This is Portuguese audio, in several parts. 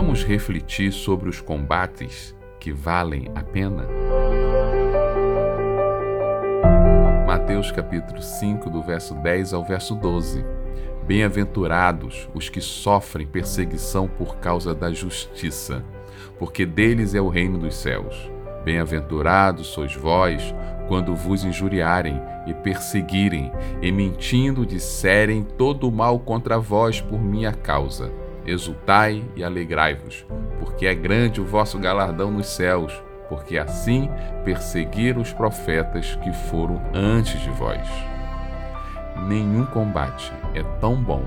Vamos refletir sobre os combates que valem a pena? Mateus capítulo 5, do verso 10 ao verso 12. Bem-aventurados os que sofrem perseguição por causa da justiça, porque deles é o reino dos céus. Bem-aventurados sois vós quando vos injuriarem e perseguirem, e mentindo disserem todo o mal contra vós por minha causa. Exultai e alegrai-vos, porque é grande o vosso galardão nos céus, porque assim perseguiram os profetas que foram antes de vós. Nenhum combate é tão bom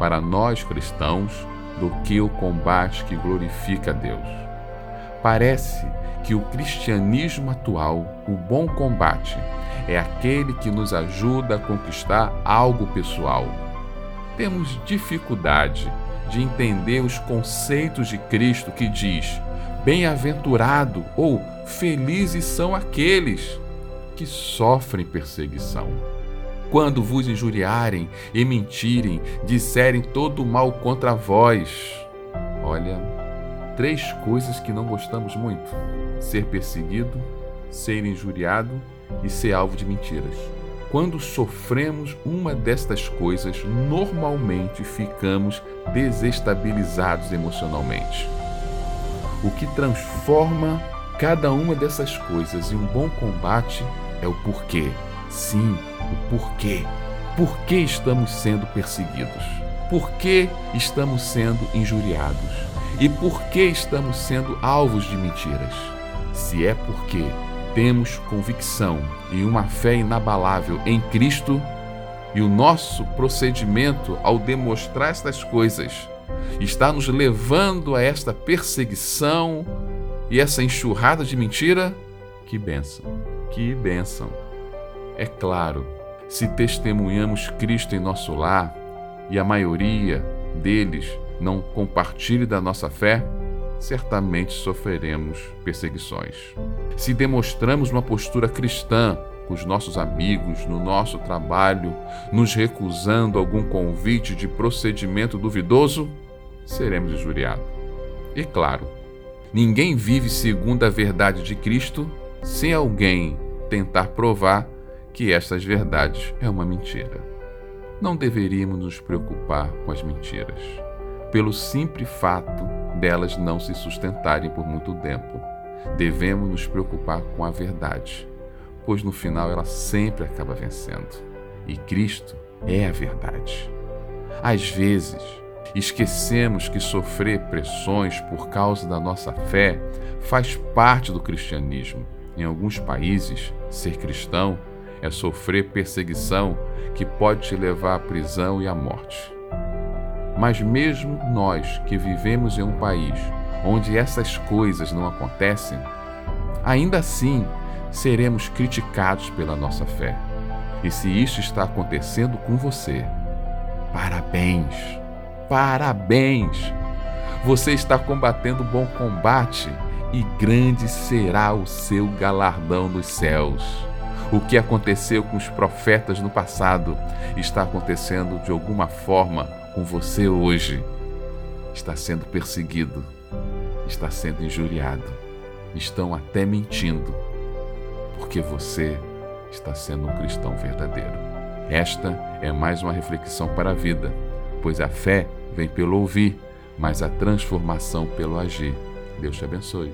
para nós cristãos do que o combate que glorifica a Deus. Parece que o cristianismo atual, o bom combate, é aquele que nos ajuda a conquistar algo pessoal. Temos dificuldade de entender os conceitos de Cristo que diz: bem-aventurado ou felizes são aqueles que sofrem perseguição. Quando vos injuriarem e mentirem, disserem todo o mal contra vós. Olha, três coisas que não gostamos muito: ser perseguido, ser injuriado e ser alvo de mentiras. Quando sofremos uma destas coisas, normalmente ficamos desestabilizados emocionalmente. O que transforma cada uma dessas coisas em um bom combate é o porquê. Sim, o porquê. Por que estamos sendo perseguidos? Por que estamos sendo injuriados? E por que estamos sendo alvos de mentiras? Se é porque temos convicção e uma fé inabalável em Cristo, e o nosso procedimento ao demonstrar estas coisas está nos levando a esta perseguição e essa enxurrada de mentira, que bênção, que bênção. É claro, se testemunhamos Cristo em nosso lar e a maioria deles não compartilhe da nossa fé, certamente sofreremos perseguições. Se demonstramos uma postura cristã com os nossos amigos, no nosso trabalho, nos recusando algum convite de procedimento duvidoso, seremos injuriados. E claro, ninguém vive segundo a verdade de Cristo sem alguém tentar provar que estas verdades é uma mentira. Não deveríamos nos preocupar com as mentiras pelo simples fato delas não se sustentarem por muito tempo. Devemos nos preocupar com a verdade, pois no final ela sempre acaba vencendo. E Cristo é a verdade. Às vezes, esquecemos que sofrer pressões por causa da nossa fé faz parte do cristianismo. Em alguns países, ser cristão é sofrer perseguição que pode te levar à prisão e à morte. Mas mesmo nós que vivemos em um país onde essas coisas não acontecem, ainda assim seremos criticados pela nossa fé. E se isso está acontecendo com você, parabéns! Parabéns! Você está combatendo bom combate e grande será o seu galardão nos céus. O que aconteceu com os profetas no passado está acontecendo de alguma forma com você hoje está sendo perseguido, está sendo injuriado, estão até mentindo, porque você está sendo um cristão verdadeiro. Esta é mais uma reflexão para a vida, pois a fé vem pelo ouvir, mas a transformação pelo agir. Deus te abençoe.